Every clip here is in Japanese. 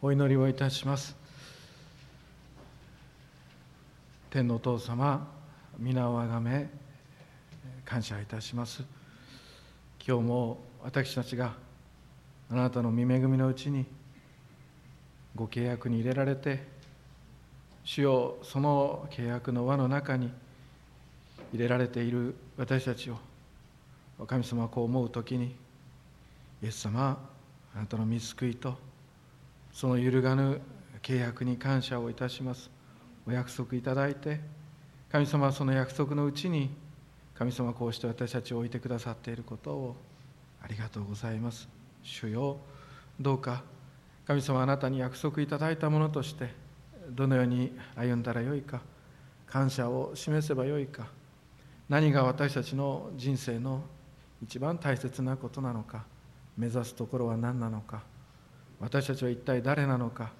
お祈りをいたします。天のお父様皆をあがめ感謝いたします。今日も私たちがあなたの御恵みのうちにご契約に入れられて主よその契約の輪の中に入れられている私たちを神様はこう思う時にイエス様あなたの見救いとその揺るがぬ契約に感謝をいたします。お約束いただいて神様はその約束のうちに神様こうして私たちを置いてくださっていることをありがとうございます。主よどうか神様あなたに約束いただいたものとしてどのように歩んだらよいか感謝を示せばよいか何が私たちの人生の一番大切なことなのか目指すところは何なのか私たちは一体誰なのか。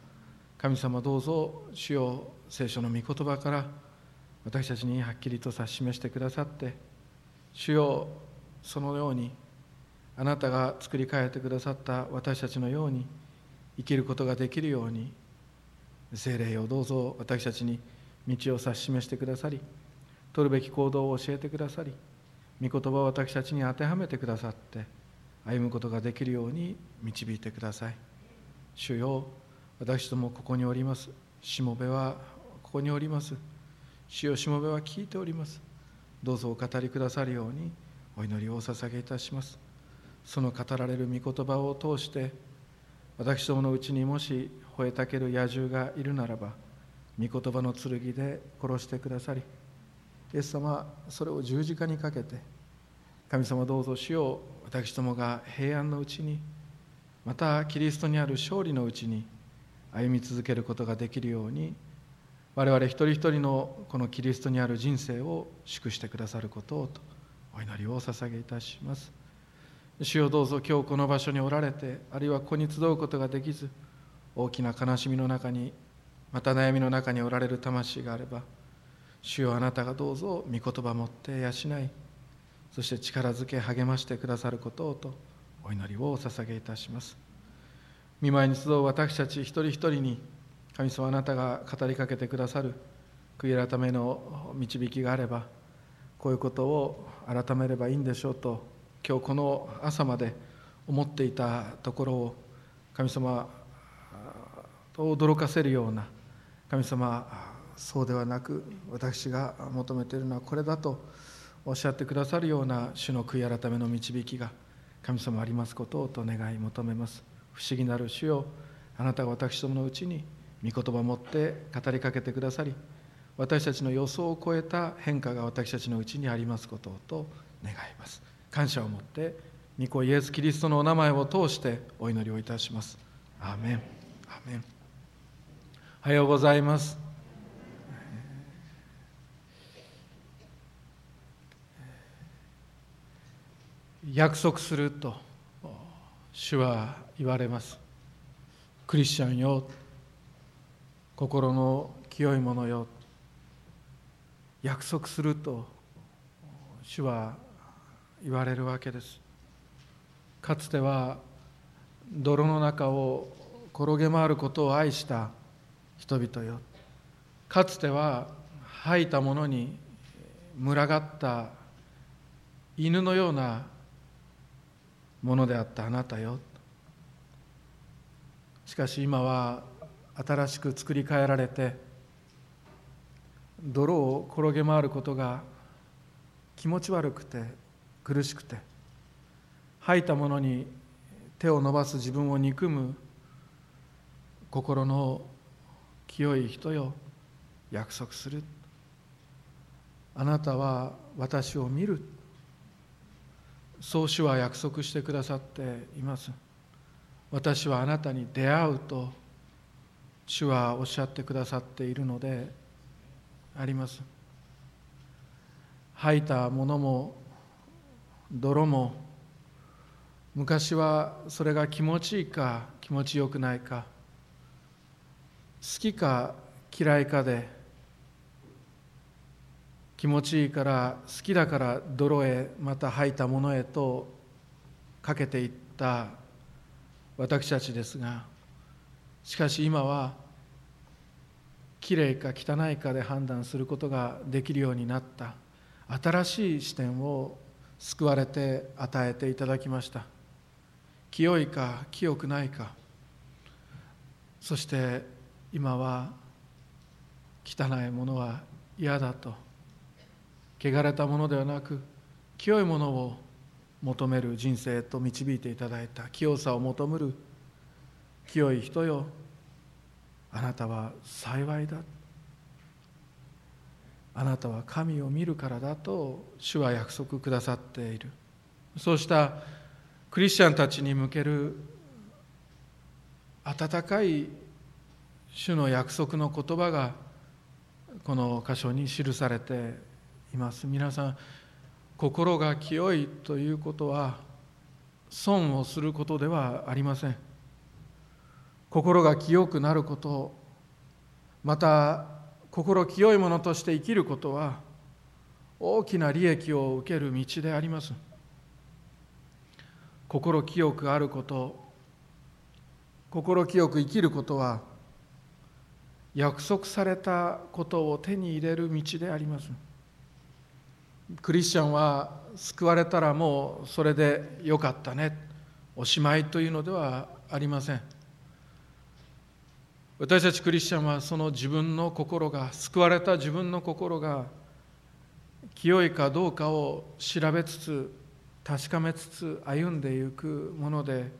神様どうぞ主よ聖書の御言葉から。私たちにはっきりと指し示してくださって。主よそのように。あなたが作り変えてくださった。私たちのように。生きることができるように。精霊をどうぞ私たちに道を指し示してくださり。取るべき行動を教えてくださり。御言葉を私たちに当てはめてくださって。歩むことができるように導いてください。主よ私どもここにおります。しもべはここにおります。主よしもべは聞いております。どうぞお語りくださるようにお祈りをお捧げいたします。その語られる御言葉を通して私どものうちにもし吠えたける野獣がいるならば御言葉の剣で殺してくださりイエス様それを十字架にかけて神様どうぞ主よ私どもが平安のうちにまたキリストにある勝利のうちに歩み続けることができるように我々一人一人のこのキリストにある人生を祝してくださることをとお祈りをお捧げいたします。主よどうぞ今日この場所におられてあるいはここに集うことができず大きな悲しみの中にまた悩みの中におられる魂があれば主よあなたがどうぞ御言葉を持って養いそして力づけ励ましてくださることをとお祈りをお捧げいたします。見舞いに集う私たち一人一人に神様あなたが語りかけてくださる悔い改めの導きがあればこういうことを改めればいいんでしょうと今日この朝まで思っていたところを神様と驚かせるような神様そうではなく私が求めているのはこれだとおっしゃってくださるような主の悔い改めの導きが神様ありますことをと願い求めます。不思議なる主よあなたが私どものうちに御言葉を持って語りかけてくださり私たちの予想を超えた変化が私たちのうちにありますことをと願います。感謝を持って御子イエス・キリストのお名前を通してお祈りをいたします。アーメン。アーメン。おはようございます。約束すると主は言われます。クリスチャンよ心の清いものよ。約束すると主は言われるわけです。かつては泥の中を転げ回ることを愛した人々よ。かつては吐いたものに群がった犬のようなものであったあなたよ。しかし今は新しく作り変えられて泥を転げ回ることが気持ち悪くて苦しくて吐いたものに手を伸ばす自分を憎む心の清い人よ約束する。あなたは私を見る。そう主は約束してくださっています。私はあなたに出会うと主はおっしゃってくださっているのであります。吐いたものも泥も昔はそれが気持ちいいか気持ちよくないか好きか嫌いかで気持ちいいから好きだから泥へまた吐いたものへとかけていった私たちですがしかし今はきれいか汚いかで判断することができるようになった。新しい視点を救われて与えていただきました。清いか清くないか。そして今は汚いものは嫌だと。汚れたものではなく清いものを求める人生と導いていただいた清さを求める清い人よあなたは幸いだ。あなたは神を見るからだと主は約束くださっている。そうしたクリスチャンたちに向ける温かい主の約束の言葉がこの箇所に記されています。皆さん心が清いということは損をすることではありません。心が清くなることまた心清いものとして生きることは大きな利益を受ける道であります。心清くあること心清く生きることは約束されたことを手に入れる道であります。クリスチャンは救われたらもうそれでよかったね。おしまいというのではありません。私たちクリスチャンはその自分の心が救われた自分の心が清いかどうかを調べつつ確かめつつ歩んでいくもので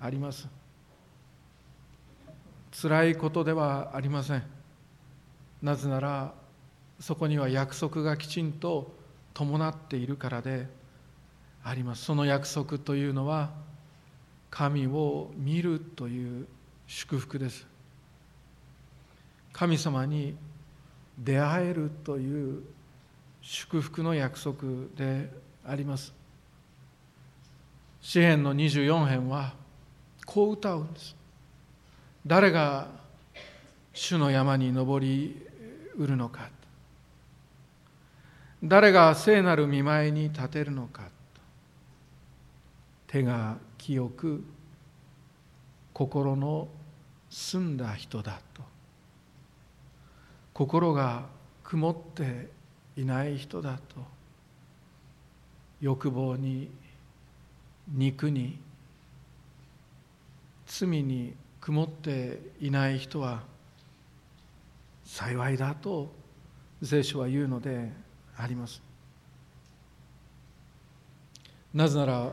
あります。辛いことではありません。なぜならそこには約束がきちんと伴っているからであります。その約束というのは神を見るという祝福です。神様に出会えるという祝福の約束であります。詩篇の24編はこう歌うんです。誰が主の山に登りうるのか。誰が聖なる見舞いに立てるのか手が清く心の澄んだ人だと。心が曇っていない人だと。欲望に肉に罪に曇っていない人は幸いだと聖書は言うのであります。なぜなら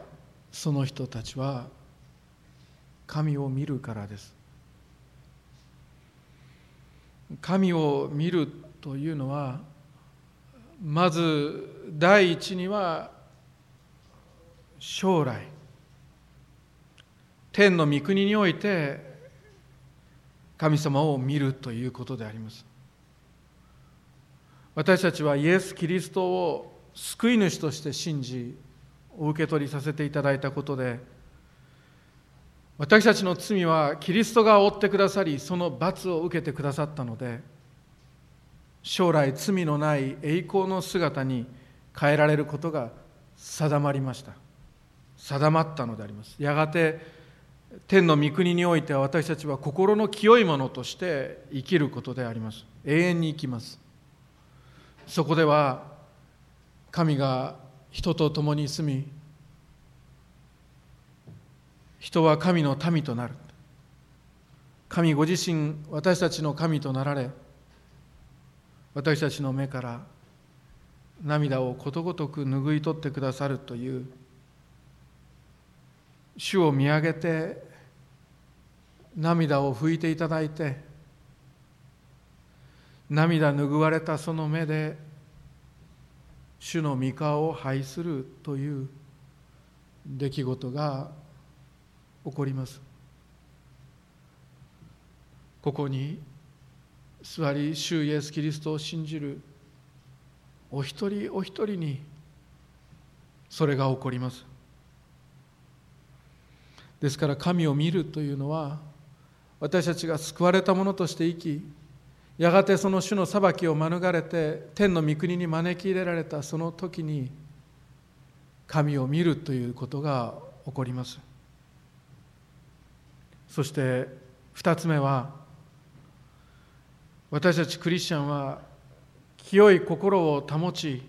その人たちは神を見るからです。神を見るというのはまず第一には将来。天の御国において神様を見るということであります。私たちはイエス・キリストを救い主として信じお受け取りさせていただいたことで私たちの罪はキリストが負ってくださりその罰を受けてくださったので将来罪のない栄光の姿に変えられることが定まりました。定まったのであります。やがて天の御国においては私たちは心の清いものとして生きることであります。永遠に生きます。そこでは神が人と共に住み人は神の民となる。神ご自身私たちの神となられ私たちの目から涙をことごとく拭い取ってくださるという主を見上げて涙を拭いていただいて涙拭われたその目で主の御顔を拝するという出来事が起こります。ここに座り主イエス・キリストを信じるお一人お一人にそれが起こります。ですから神を見るというのは私たちが救われたものとして生きやがてその主の裁きを免れて天の御国に招き入れられたその時に神を見るということが起こります。そして2つ目は私たちクリスチャンは清い心を保ち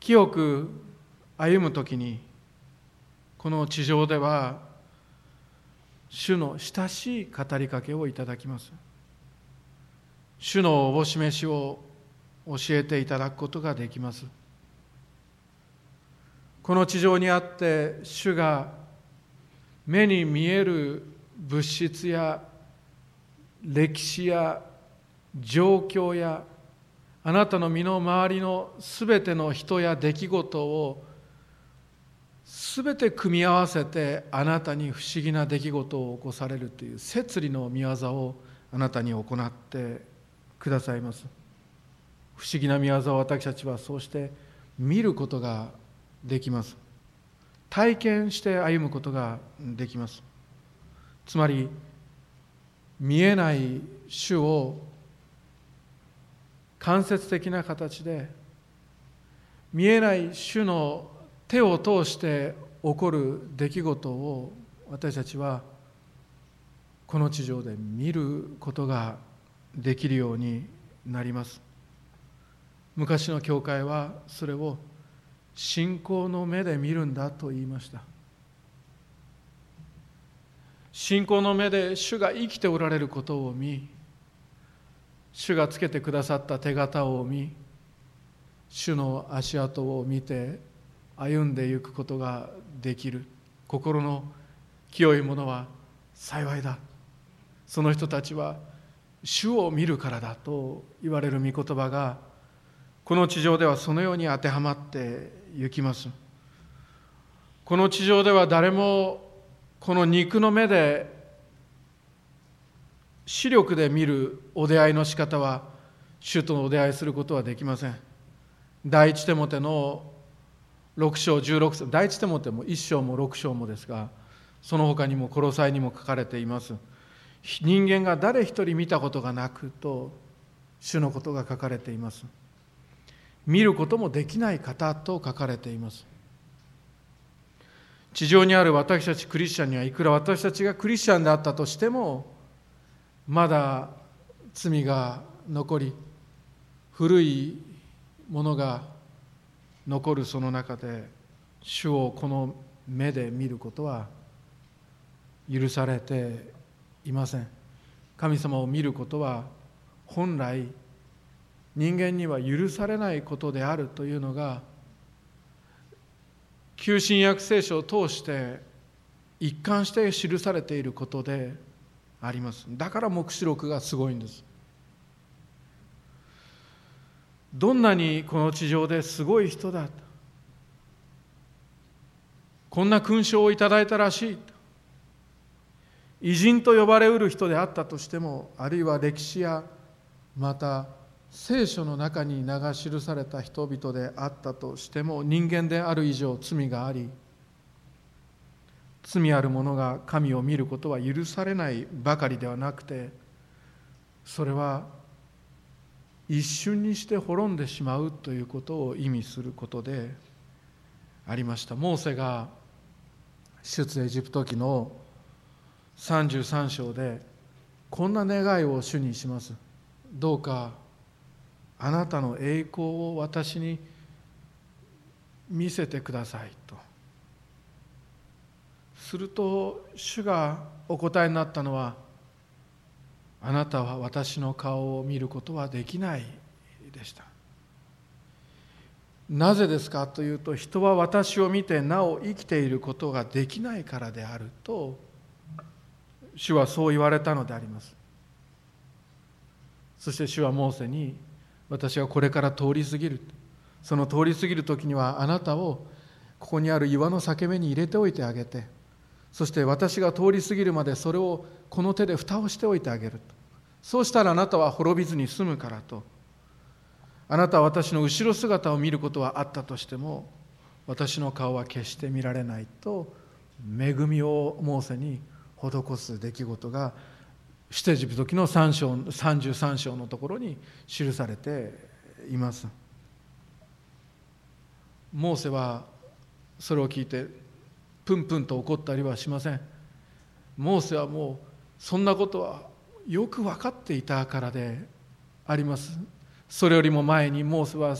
清く歩む時にこの地上では主の親しい語りかけをいただきます。主のおぼしめしを教えていただくことができます。この地上にあって主が目に見える物質や歴史や状況やあなたの身の回りのすべての人や出来事をすべて組み合わせてあなたに不思議な出来事を起こされるという摂理の見業をあなたに行ってくださいます。不思議な見業を私たちはそうして見ることができます。体験して歩むことができます。つまり見えない主を間接的な形で見えない主の手を通して起こる出来事を私たちはこの地上で見ることができるようになります。昔の教会はそれを信仰の目で見るんだと言いました。信仰の目で主が生きておられることを見主がつけてくださった手形を見主の足跡を見て歩んでいくことができる。心の清いものは幸いだ。その人たちは主を見るからだと言われる御言葉がこの地上ではそのように当てはまって行きます。この地上では誰もこの肉の目で視力で見るお出会いの仕方は主とお出会いすることはできません。第一手モての6章16章第一手モても1章も6章もですがその他にも殺さいにも書かれています。人間が誰一人見たことがなくと主のことが書かれています。見ることもできない方と書かれています。地上にある私たちクリスチャンにはいくら私たちがクリスチャンであったとしてもまだ罪が残り古いものが残るその中で主をこの目で見ることは許されていません。神様を見ることは本来人間には許されないことであるというのが旧新約聖書を通して一貫して記されていることであります。だから黙示録がすごいんです。どんなにこの地上ですごい人だこんな勲章をいただいたらしい。偉人と呼ばれうる人であったとしてもあるいは歴史やまた聖書の中に名が記された人々であったとしても人間である以上罪があり罪ある者が神を見ることは許されないばかりではなくてそれは一瞬にして滅んでしまうということを意味することでありました。モーセが出エジプト記の33章でこんな願いを主にします。どうかあなたの栄光を私に見せてくださいと。すると主がお答えになったのはあなたは私の顔を見ることはできないでした。なぜですかというと人は私を見てなお生きていることができないからであると主はそう言われたのであります。そして主はモーセに私はこれから通り過ぎる。その通り過ぎる時にはあなたをここにある岩の裂け目に入れておいてあげて。そして私が通り過ぎるまでそれをこの手で蓋をしておいてあげると。そうしたらあなたは滅びずに済むからと。あなたは私の後ろ姿を見ることはあったとしても私の顔は決して見られないと恵みをモーセに施す出来事が出エジプト記の3章33章のところに記されています。モーセはそれを聞いてプンプンと怒ったりはしません。モーセはもうそんなことはよく分かっていたからであります。それよりも前にモーセは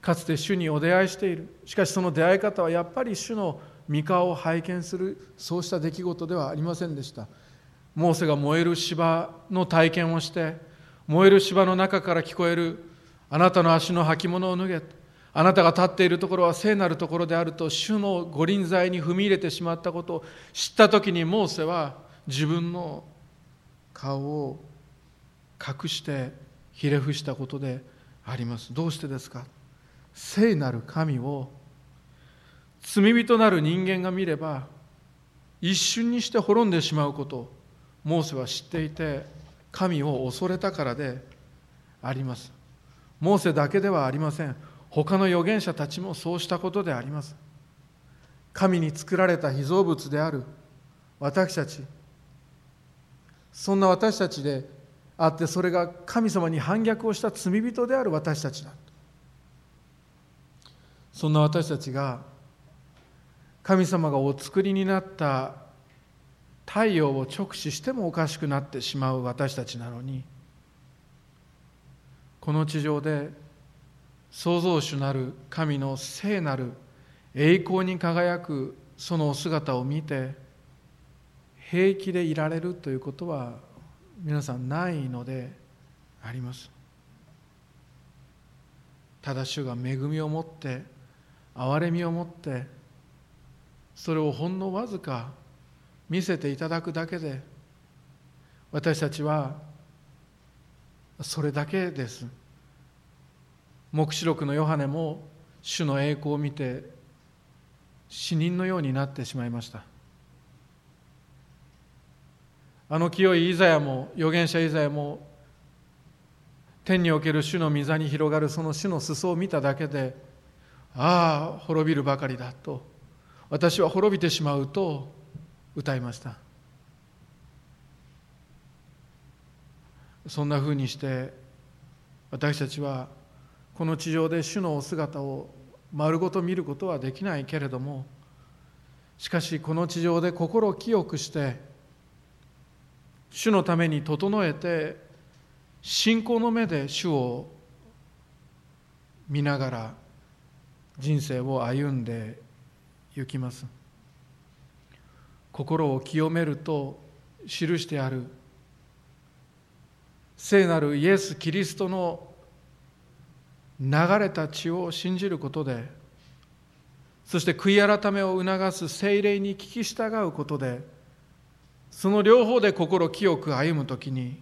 かつて主にお出会いしている。しかしその出会い方はやっぱり主の御顔を拝見するそうした出来事ではありませんでした。モーセが燃える芝の体験をして燃える芝の中から聞こえるあなたの足の履物を脱げあなたが立っているところは聖なるところであると主の御臨在に踏み入れてしまったことを知った時にモーセは自分の顔を隠してひれ伏したことであります。どうしてですか？聖なる神を罪人なる人間が見れば一瞬にして滅んでしまうことをモーセは知っていて神を恐れたからであります。モーセだけではありません。他の預言者たちもそうしたことであります。神に作られた被造物である。私たち。そんな私たちであってそれが神様に反逆をした罪人である私たちだ。そんな私たちが神様がお作りになった太陽を直視してもおかしくなってしまう私たちなのにこの地上で創造主なる神の聖なる栄光に輝くそのお姿を見て平気でいられるということは皆さんないのであります。ただ主が恵みを持って憐れみを持ってそれをほんのわずか見せていただくだけで私たちはそれだけです。黙示録のヨハネも主の栄光を見て死人のようになってしまいました。あの清いイザヤも預言者イザヤも天における主の御座に広がるその主の裾を見ただけでああ滅びるばかりだと私は滅びてしまうと歌いました。そんなふうにして私たちはこの地上で主のお姿を丸ごと見ることはできないけれどもしかしこの地上で心を清くして主のために整えて信仰の目で主を見ながら人生を歩んで行きます。心を清めると記してある聖なるイエス・キリストの流れた血を信じることでそして悔い改めを促す聖霊に聞き従うことでその両方で心清く歩む時に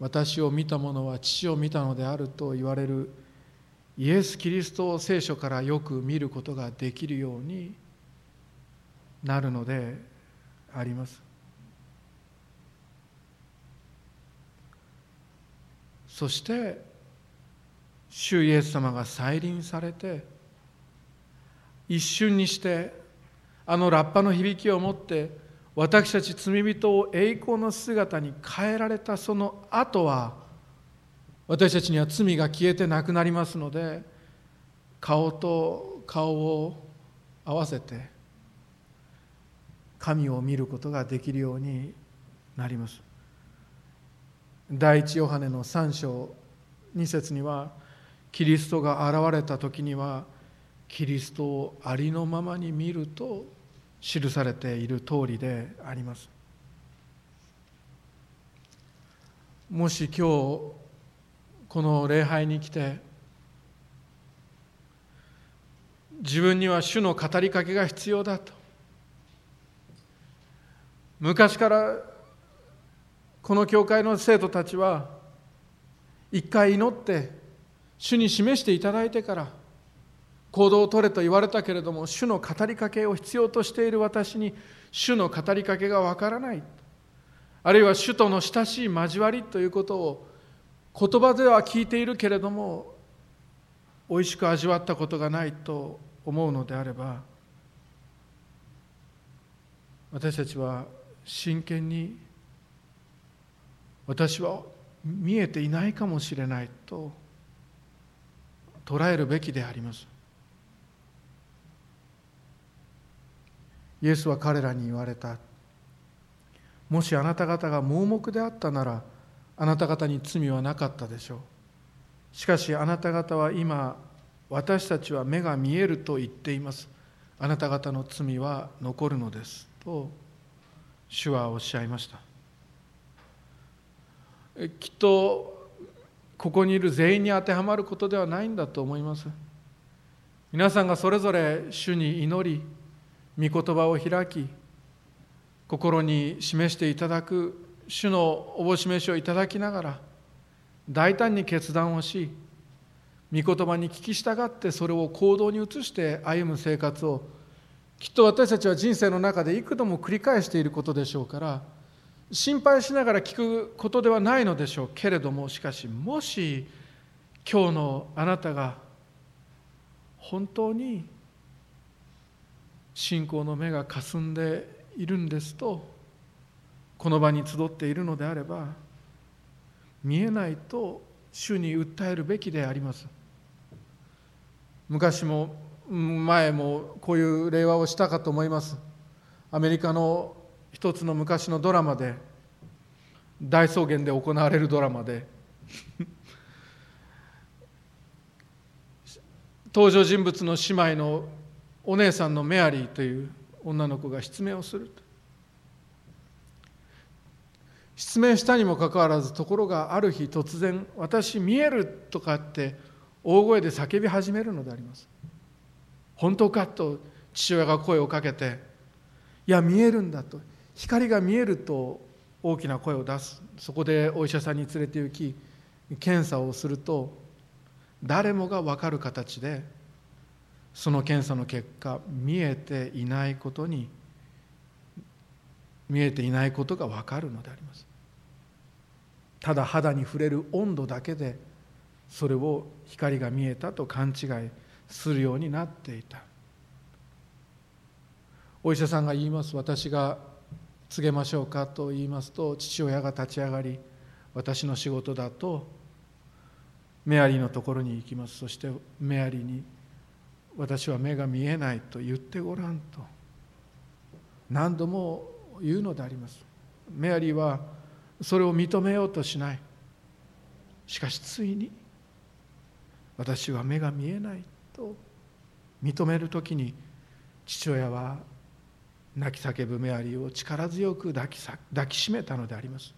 私を見た者は父を見たのであると言われるイエス・キリストを聖書からよく見ることができるようになるのであります。そして主イエス様が再臨されて一瞬にしてあのラッパの響きを持って私たち罪人を栄光の姿に変えられたその後は私たちには罪が消えてなくなりますので顔と顔を合わせて神を見ることができるようになります。第一ヨハネの3章2節にはキリストが現れた時にはキリストをありのままに見ると記されている通りであります。もし今日この礼拝に来て自分には主の語りかけが必要だと。昔からこの教会の生徒たちは一回祈って主に示していただいてから行動を取れと言われたけれども主の語りかけを必要としている私に主の語りかけがわからない。あるいは主との親しい交わりということを言葉では聞いているけれどもおいしく味わったことがないと思うのであれば私たちは真剣に私は見えていないかもしれないと捉えるべきであります。イエスは彼らに言われた。もしあなた方が盲目であったならあなた方に罪はなかったでしょう。しかしあなた方は今私たちは目が見えると言っています。あなた方の罪は残るのです。と主はおっしゃいました。きっとここにいる全員に当てはまることではないんだと思います。皆さんがそれぞれ主に祈り御言葉を開き心に示していただく主のおぼしめしをいただきながら大胆に決断をし御言葉に聞き従ってそれを行動に移して歩む生活をきっと私たちは人生の中で幾度も繰り返していることでしょうから心配しながら聞くことではないのでしょう。けれどもしかしもし今日のあなたが本当に信仰の目がかすんでいるんですとこの場に集っているのであれば見えないと主に訴えるべきであります。昔も前もこういう令和をしたかと思います。アメリカの一つの昔のドラマで大草原で行われるドラマで 登場人物の姉妹のお姉さんのメアリーという女の子が失明をすると。失明したにもかかわらずところがある日突然「私見える」とかって大声で叫び始めるのであります。本当かと父親が声をかけて「いや見えるんだ」と光が見えると大きな声を出す。そこでお医者さんに連れて行き検査をすると誰もが分かる形でその検査の結果見えていないことに見えていないことが分かるのであります。ただ肌に触れる温度だけでそれを光が見えたと勘違いするようになっていた。お医者さんが言います。私が告げましょうかと言いますと父親が立ち上がり私の仕事だとメアリーのところに行きます。そしてメアリーに私は目が見えないと言ってごらんと。何度も言うのであります。メアリーはそれを認めようとしない。しかしついに私は目が見えないと認める時に父親は泣き叫ぶメアリーを力強く抱き抱きしめたのであります。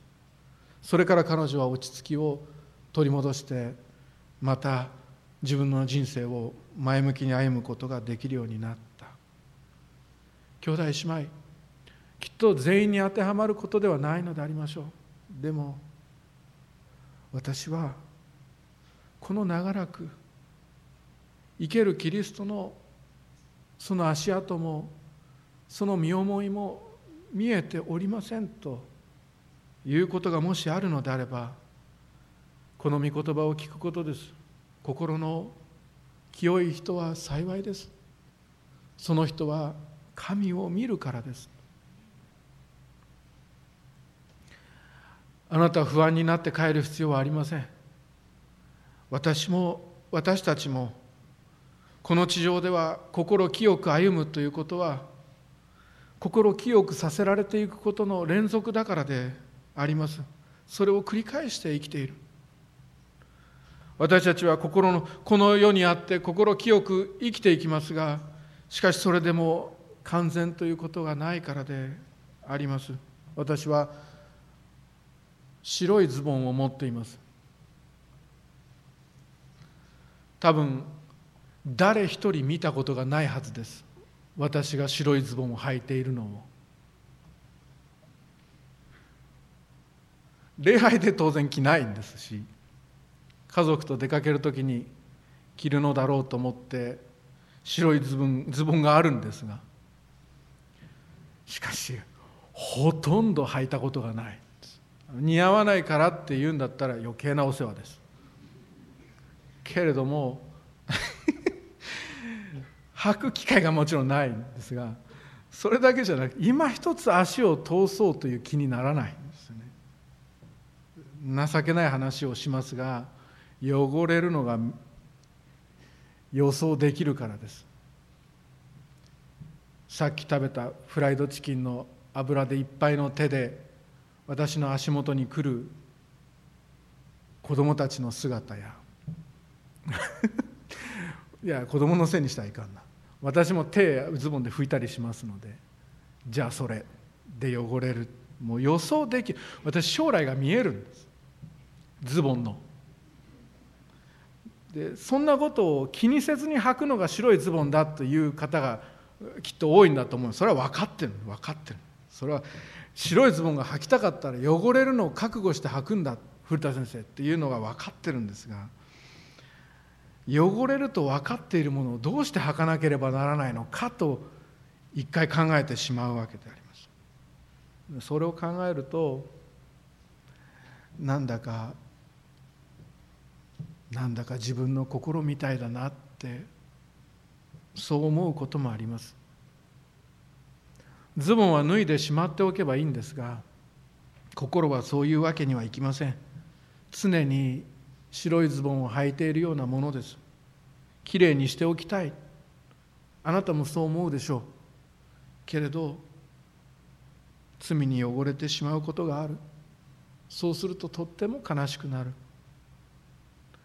それから彼女は落ち着きを取り戻してまた自分の人生を前向きに歩むことができるようになった。兄弟姉妹きっと全員に当てはまることではないのでありましょう。でも私はこの長らく生けるキリストのその足跡もその身思いも見えておりませんということがもしあるのであればこの御言葉を聞くことです。心の清い人は幸いです。その人は神を見るからです。あなたは不安になって帰る必要はありません。私も私たちもこの地上では心清く歩むということは心清くさせられていくことの連続だからであります。それを繰り返して生きている。私たちは心のこの世にあって心清く生きていきますがしかしそれでも完全ということがないからであります。私は白いズボンを持っています。多分誰一人見たことがないはずです。私が白いズボンを履いているのを。礼拝で当然着ないんですし家族と出かける時に着るのだろうと思って白いズボンズボンがあるんですがしかしほとんど履いたことがない。似合わないからって言うんだったら余計なお世話です。けれども 履く機会がもちろんないんですがそれだけじゃなく今一つ足を通そうという気にならないんですよね。情けない話をしますが汚れるのが予想できるからです。さっき食べたフライドチキンの油でいっぱいの手で私の足元に来る子供たちの姿や。いや子供のせいにしたらいかんな。私も手やズボンで拭いたりしますので。じゃあそれで汚れる。もう予想できる私将来が見えるんです。ズボンの。でそんなことを気にせずに履くのが白いズボンだという方がきっと多いんだと思う。それは分かってる。分かってる。それは白いズボンが履きたかったら汚れるのを覚悟して履くんだ古田先生っていうのが分かってるんですが汚れると分かっているものをどうして履かなければならないのかと一回考えてしまうわけであります。それを考えるとなんだかなんだか自分の心みたいだなってそう思うこともあります。ズボンは脱いでしまっておけばいいんですが心はそういうわけにはいきません。常に白いズボンを履いているようなものです。きれいにしておきたい。あなたもそう思うでしょう。けれど罪に汚れてしまうことがある。そうするととっても悲しくなる。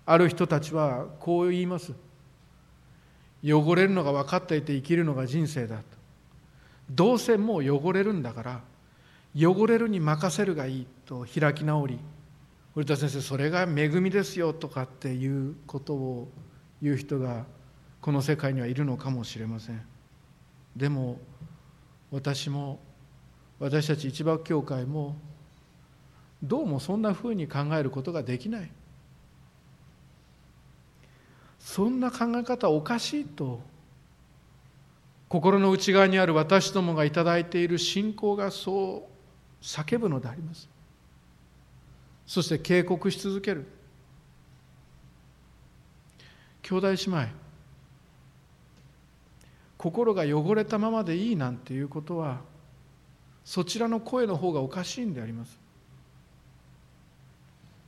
ある人たちはこう言います。汚れるのが分かっていて生きるのが人生だと。どうせもう汚れるんだから汚れるに任せるがいいと開き直り古田先生それが恵みですよとかっていうことを言う人がこの世界にはいるのかもしれません。でも私も私たち一幕教会もどうもそんなふうに考えることができない。そんな考え方おかしいと心の内側にある私どもがいいている信仰がそう叫ぶのであります。そして警告し続ける。兄弟姉妹心が汚れたままでいいなんていうことはそちらの声の方がおかしいんであります。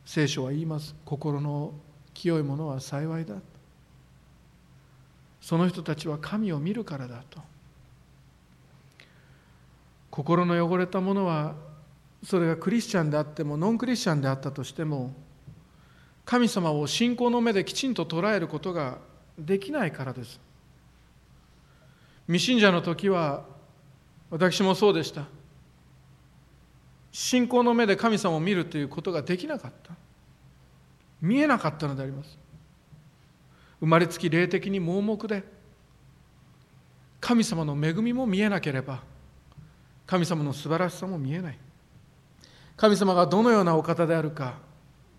聖書は言います。心の清いものは幸いだ。その人たちは神を見るからだと。心の汚れたものはそれがクリスチャンであってもノンクリスチャンであったとしても神様を信仰の目できちんと捉えることができないからです。未信者の時は私もそうでした。信仰の目で神様を見るということができなかった。見えなかったのであります。生まれつき霊的に盲目で神様の恵みも見えなければ神様の素晴らしさも見えない。神様がどのようなお方であるか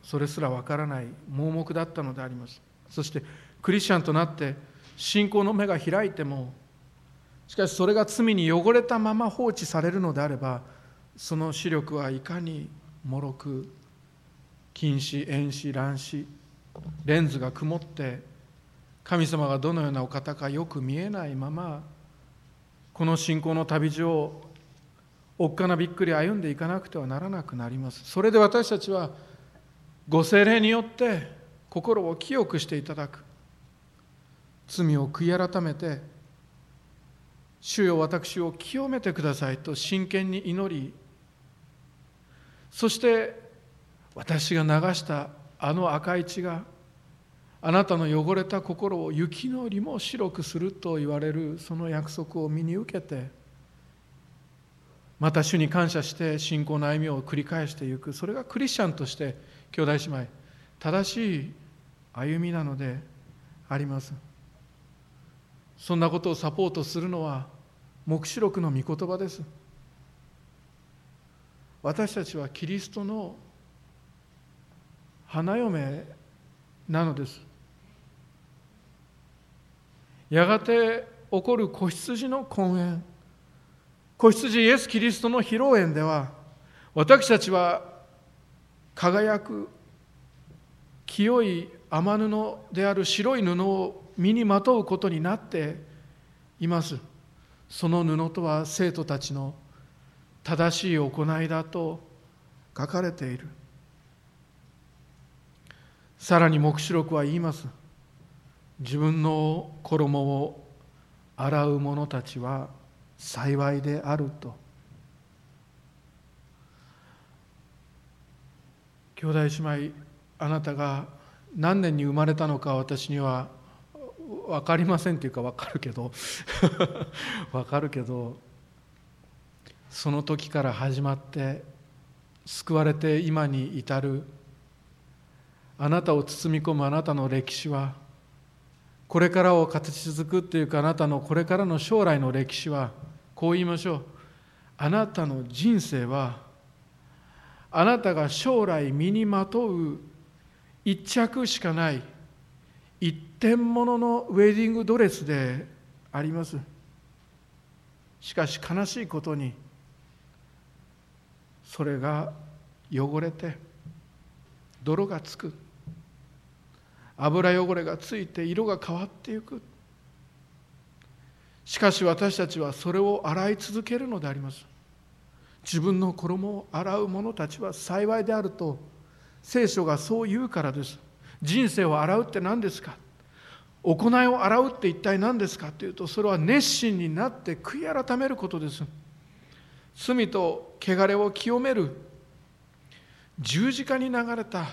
それすらわからない盲目だったのであります。そしてクリスチャンとなって信仰の目が開いてもしかしそれが罪に汚れたまま放置されるのであればその視力はいかにもろく近視遠視乱視レンズが曇って神様がどのようなお方かよく見えないままこの信仰の旅路をおっかなびっくり歩んでいかなくてはならなくなります。それで私たちはご精霊によって心を清くしていただく。罪を悔い改めて主よ私を清めてくださいと真剣に祈りそして私が流したあの赤い血があなたの汚れた心を雪のりも白くすると言われるその約束を身に受けてまた主に感謝して信仰の歩みを繰り返していく。それがクリスチャンとして兄弟姉妹正しい歩みなのであります。そんなことをサポートするのは黙示録の御言葉です。私たちはキリストの花嫁なのです。やがて起こる子羊の婚宴子羊イエス・キリストの披露宴では私たちは輝く清い雨布である白い布を身にまとうことになっています。その布とは生徒たちの正しい行いだと書かれている。さらに黙示録は言います。自分の衣を洗う者たちは幸いであると。兄弟姉妹あなたが何年に生まれたのか私には分かりませんっていうか分かるけど。分かるけどその時から始まって救われて今に至る。あなたを包み込むあなたの歴史はこれからを形作くっていうかあなたのこれからの将来の歴史はこう言いましょう。あなたの人生はあなたが将来身にまとう一着しかない一点物のウェディングドレスであります。しかし悲しいことにそれが汚れて泥がつく。油汚れがついて色が変わっていく。しかし私たちはそれを洗い続けるのであります。自分の衣を洗う者たちは幸いであると聖書がそう言うからです。人生を洗うって何ですか？行いを洗うって一体何ですかというとそれは熱心になって悔い改めることです。罪と汚れを清める。十字架に流れた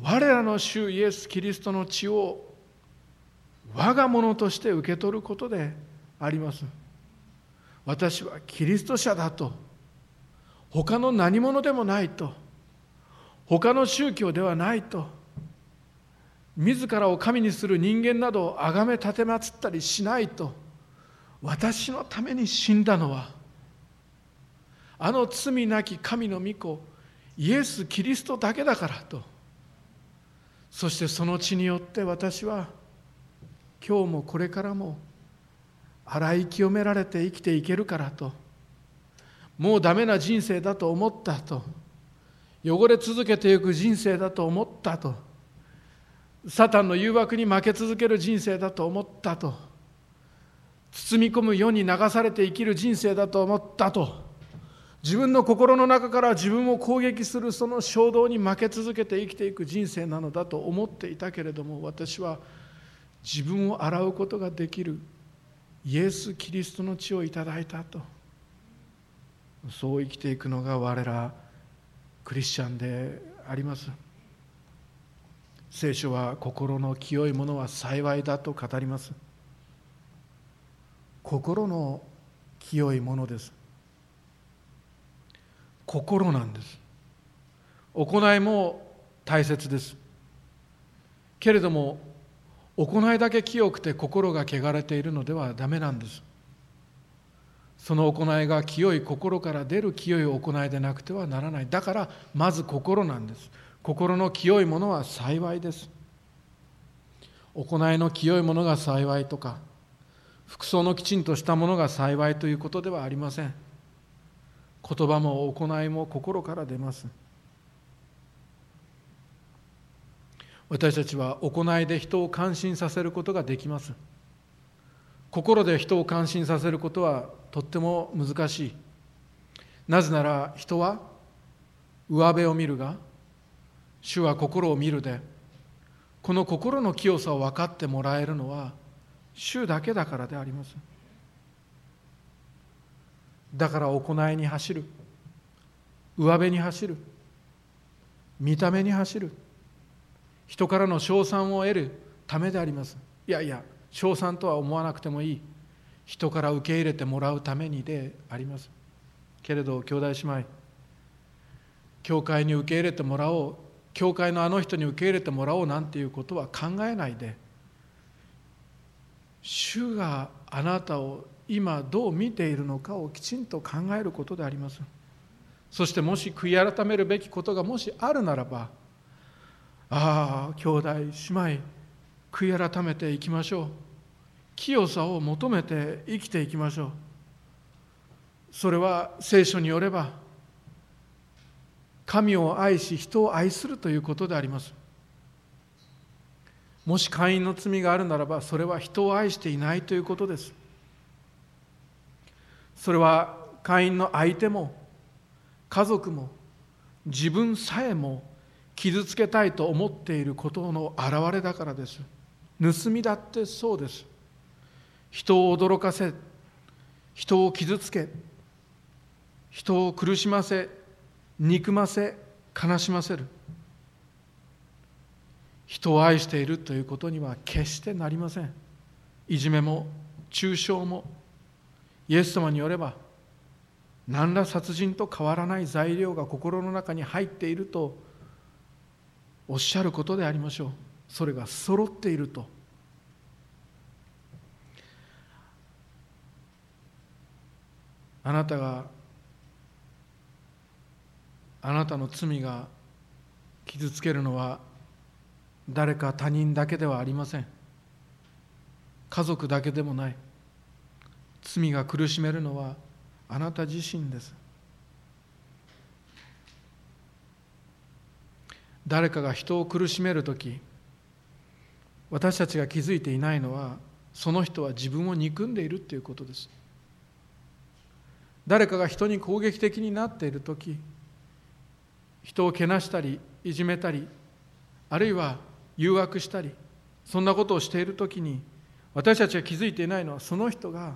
我らの主イエス・キリストの血を我がものとして受け取ることであります。私はキリスト者だと。他の何者でもないと。他の宗教ではないと。自らを神にする人間などを崇め立てまつったりしないと。私のために死んだのは。あの罪なき神の御子イエス・キリストだけだからと。そしてその血によって私は今日もこれからも洗い清められて生きていけるからともうダメな人生だと思ったと汚れ続けていく人生だと思ったとサタンの誘惑に負け続ける人生だと思ったと包み込む世に流されて生きる人生だと思ったと自分の心の中から自分を攻撃するその衝動に負け続けて生きていく人生なのだと思っていたけれども私は自分を洗うことができるイエス・キリストの血をいただいたと。そう生きていくのが我らクリスチャンであります。聖書は心の清いものは幸いだと語ります。心の清いものです。心なんです。行いも大切です。けれども行いだけ清くて心が汚れているのではダメなんです。その行いが清い心から出る清い行いでなくてはならない。だからまず心なんです。心の清いものは幸いです。行いの清いものが幸いとか服装のきちんとしたものが幸いということではありません。言葉も行いも心から出ます。私たちは行いで人を感心させることができます。心で人を感心させることはとっても難しい。なぜなら人は上辺を見るが主は心を見るでこの心の清さを分かってもらえるのは主だけだからであります。だから行いに走る。上辺に走る。見た目に走る。人からの称賛を得るためであります。いやいや称賛とは思わなくてもいい。人から受け入れてもらうためにであります。けれど兄弟姉妹教会に受け入れてもらおう。教会のあの人に受け入れてもらおうなんていうことは考えないで。主があなたを今どう見ているのかをきちんと考えることであります。そしてもし悔い改めるべきことがもしあるならばああ兄弟姉妹悔い改めていきましょう。清さを求めて生きていきましょう。それは聖書によれば神を愛し人を愛するということであります。もし会員の罪があるならばそれは人を愛していないということです。それは会員の相手も家族も自分さえも傷つけたいと思っていることの表れだからです。盗みだってそうです。人を驚かせ人を傷つけ人を苦しませ憎ませ悲しませる。人を愛しているということには決してなりません。いじめも中傷もイエス様によれば何ら殺人と変わらない材料が心の中に入っているとおっしゃることでありましょう。それが揃っていると。あなたがあなたの罪が傷つけるのは誰か他人だけではありません。家族だけでもない。罪が苦しめるのはあなた自身です。誰かが人を苦しめる時私たちが気づいていないのはその人は自分を憎んでいるということです。誰かが人に攻撃的になっている時人をけなしたりいじめたりあるいは誘惑したりそんなことをしている時に私たちが気づいていないのはその人が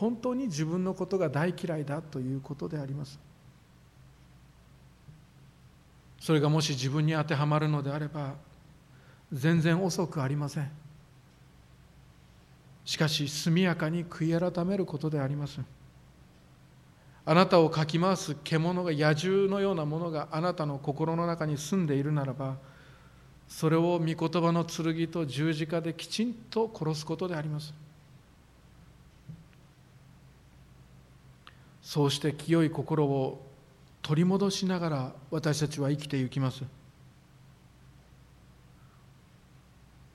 本当に自分のことが大嫌いだということであります。それがもし自分に当てはまるのであれば全然遅くありません。しかし速やかに悔い改めることであります。あなたをかき回す獣が野獣のようなものがあなたの心の中に住んでいるならばそれを御言葉の剣と十字架できちんと殺すことであります。そうして清い心を取り戻しながら私たちは生きていきます。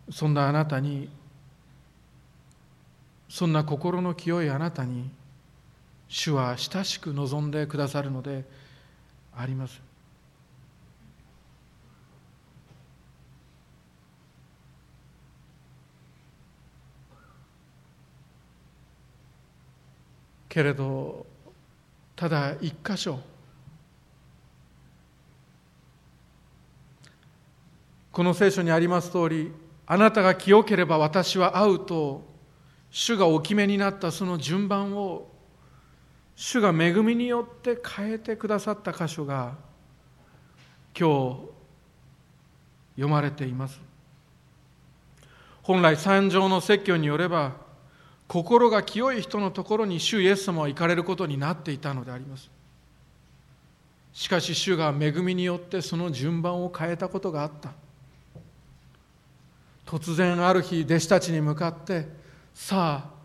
そんなあなたにそんな心の清いあなたに主は親しく望んでくださるのであります。けれどただ一箇所。この聖書にあります通りあなたが清ければ私は会うと主がお決めになったその順番を主が恵みによって変えてくださった箇所が今日読まれています。本来三条の説教によれば心が清い人のところに主イエス様は行かれることになっていたのであります。しかし主が恵みによってその順番を変えたことがあった。突然ある日弟子たちに向かってさあ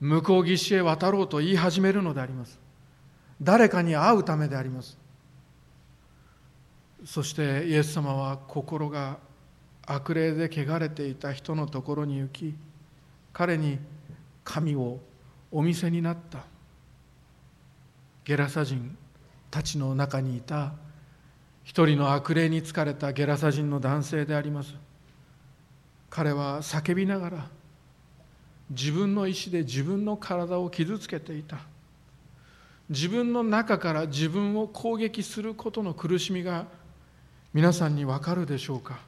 向こう岸へ渡ろうと言い始めるのであります。誰かに会うためであります。そしてイエス様は心が悪霊で汚れていた人のところに行き彼に神をお見せになった。ゲラサ人たちの中にいた。一人の悪霊に疲れた。ゲラサ人の男性であります。彼は叫びながら自分の意志で自分の体を傷つけていた。自分の中から自分を攻撃することの苦しみが皆さんに分かるでしょうか。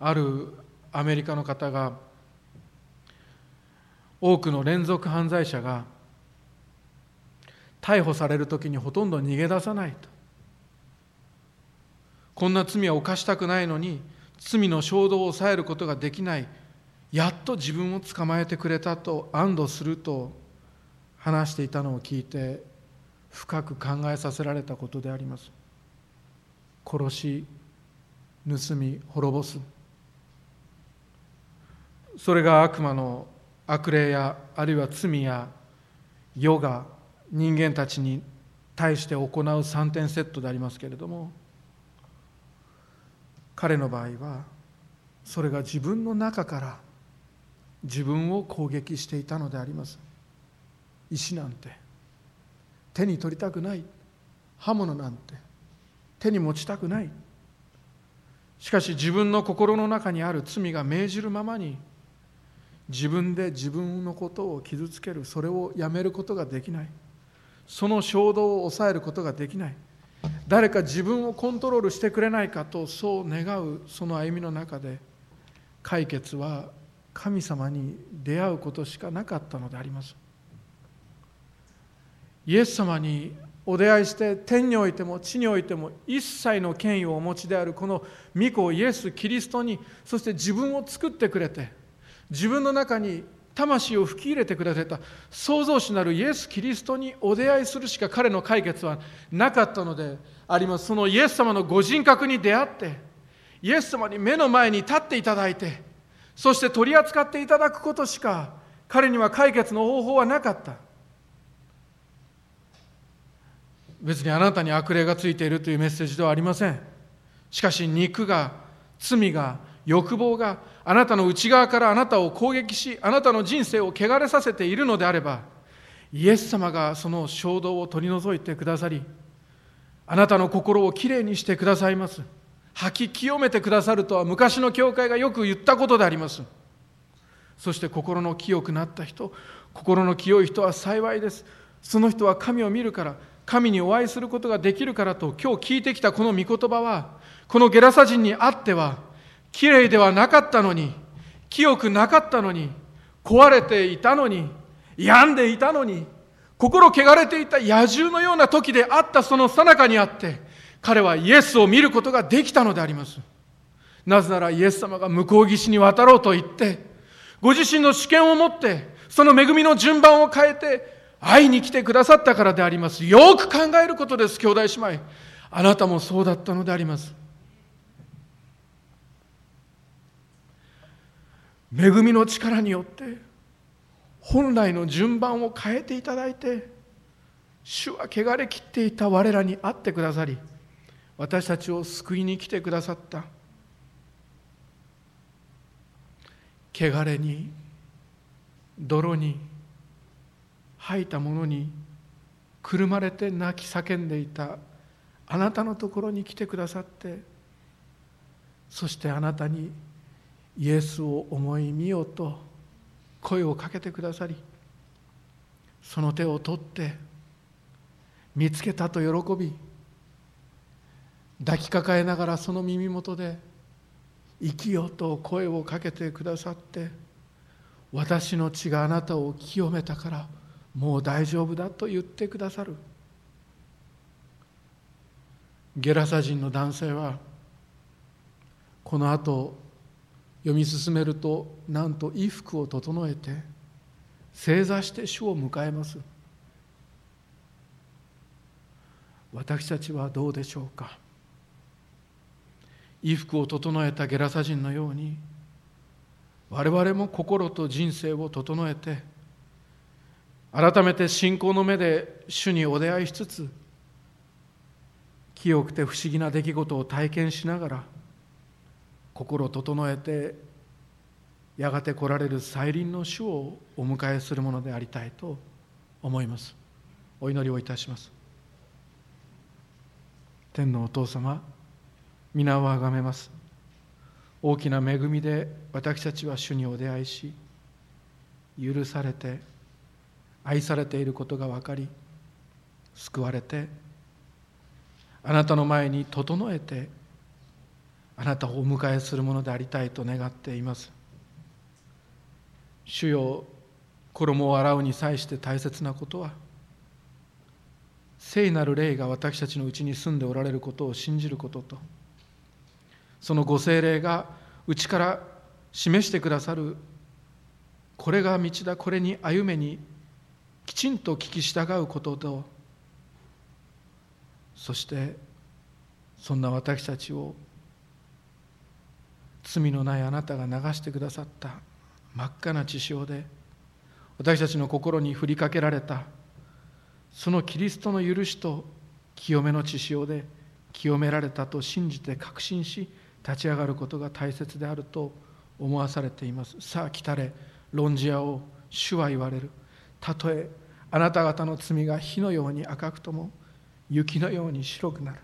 あるアメリカの方が多くの連続犯罪者が逮捕される時にほとんど逃げ出さないと。こんな罪は犯したくないのに罪の衝動を抑えることができない。やっと自分を捕まえてくれたと安堵すると話していたのを聞いて深く考えさせられたことであります。殺し盗み滅ぼす。それが悪魔の悪霊やあるいは罪や世が人間たちに対して行う3点セットでありますけれども彼の場合はそれが自分の中から自分を攻撃していたのであります。石なんて手に取りたくない刃物なんて手に持ちたくない。しかし自分の心の中にある罪が命じるままに自分で自分のことを傷つけるそれをやめることができない。その衝動を抑えることができない。誰か自分をコントロールしてくれないかとそう願うその歩みの中で解決は神様に出会うことしかなかったのであります。イエス様にお出会いして天においても地においても一切の権威をお持ちであるこの御子イエス・キリストにそして自分を作ってくれて自分の中に魂を吹き入れてくださった創造主なるイエス・キリストにお出会いするしか彼の解決はなかったのであります。そのイエス様のご人格に出会ってイエス様に目の前に立っていただいてそして取り扱っていただくことしか彼には解決の方法はなかった。別にあなたに悪霊がついているというメッセージではありません。しかし肉が罪が欲望があなたの内側からあなたを攻撃しあなたの人生を汚れさせているのであればイエス様がその衝動を取り除いてくださりあなたの心をきれいにしてくださいます。吐き清めてくださるとは昔の教会がよく言ったことであります。そして心の清くなった人心の清い人は幸いです。その人は神を見るから神にお会いすることができるからと今日聞いてきたこの御言葉はこのゲラサ人にあってはきれいではなかったのに清くなかったのに壊れていたのに病んでいたのに心汚れていた野獣のような時であったその最中にあって彼はイエスを見ることができたのでありますなぜならイエス様が向こう岸に渡ろうと言ってご自身の主権を持ってその恵みの順番を変えて会いに来てくださったからであります。よく考えることです、兄弟姉妹。あなたもそうだったのであります。恵みの力によって本来の順番を変えていただいて主は汚れきっていた我らに会ってくださり私たちを救いに来てくださった。汚れに泥に吐いたものにくるまれて泣き叫んでいたあなたのところに来てくださってそしてあなたにイエスを思い見ようと声をかけてくださりその手を取って見つけたと喜び抱きかかえながらその耳元で生きよと声をかけてくださって私の血があなたを清めたからもう大丈夫だと言ってくださる。ゲラサ人の男性はこのあと読み進めるとなんと衣服を整えて正座して主を迎えます。私たちはどうでしょうか。衣服を整えたゲラサ人のように我々も心と人生を整えて改めて信仰の目で主にお出会いしつつ清くて不思議な出来事を体験しながら心を整えてやがて来られる再臨の主をお迎えするものでありたいと思います。お祈りをいたします。天のお父様皆をあがめます。大きな恵みで私たちは主にお出会いし許されて愛されていることが分かり救われてあなたの前に整えてあなたをお迎えするものでありたいと願っています。主よ衣を洗うに際して大切なことは聖なる霊が私たちのうちに住んでおられることを信じることとそのご精霊が内から示してくださるこれが道だこれに歩めにきちんと聞き従うこととそしてそんな私たちを罪のないあなたが流してくださった。真っ赤な血潮で。私たちの心に振りかけられた。そのキリストの許しと清めの血潮で清められたと信じて確信し立ち上がることが大切であると思わされています。さあ来たれ。論じ屋を主は言われる。たとえあなた方の罪が火のように赤くとも雪のように白くなる。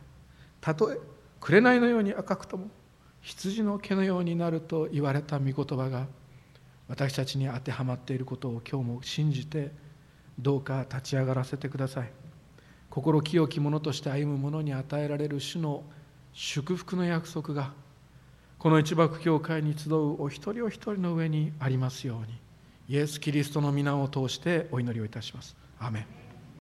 たとえ紅のように赤くとも羊の毛のようになると言われた御言葉が私たちに当てはまっていることを今日も信じてどうか立ち上がらせてください心清き者として歩む者に与えられる主の祝福の約束がこの一幕教会に集うお一人お一人の上にありますようにイエス・キリストの皆を通してお祈りをいたします。アメ